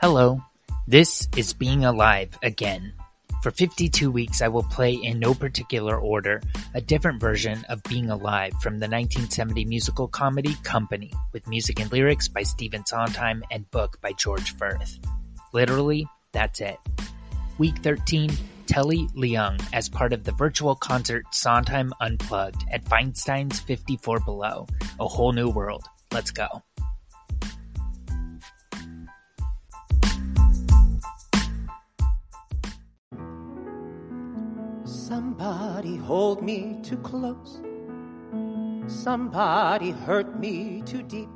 Hello, this is Being Alive again. For 52 weeks, I will play in no particular order a different version of Being Alive from the 1970 musical comedy Company, with music and lyrics by Stephen Sondheim and book by George Furth. Literally, that's it. Week 13, Telly Leung as part of the virtual concert Sondheim Unplugged at Feinstein's 54 Below. A whole new world. Let's go. Somebody hold me too close. Somebody hurt me too deep.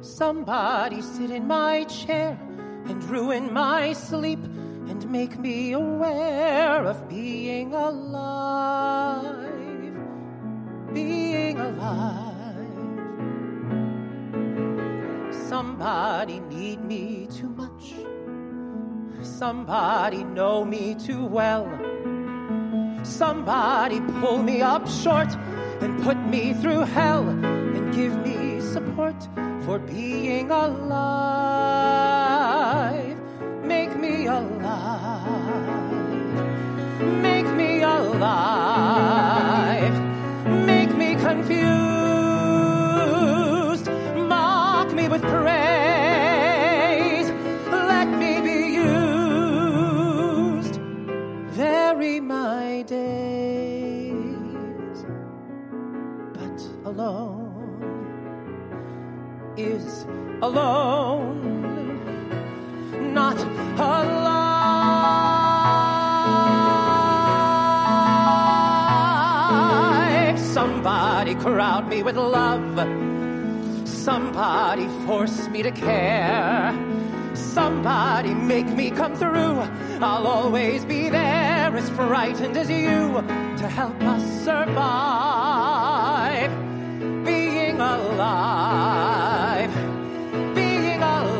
Somebody sit in my chair and ruin my sleep and make me aware of being alive. Being alive. Somebody need me too much. Somebody know me too well. Somebody pull me up short and put me through hell and give me support for being alive. Make me alive. Make me alive. Make me confused. Mock me with praise. Days. But alone is alone, not alive. Somebody crowd me with love. Somebody force me to care. Somebody make me come through. I'll always be there, as frightened as you to help us survive being alive. Being alive.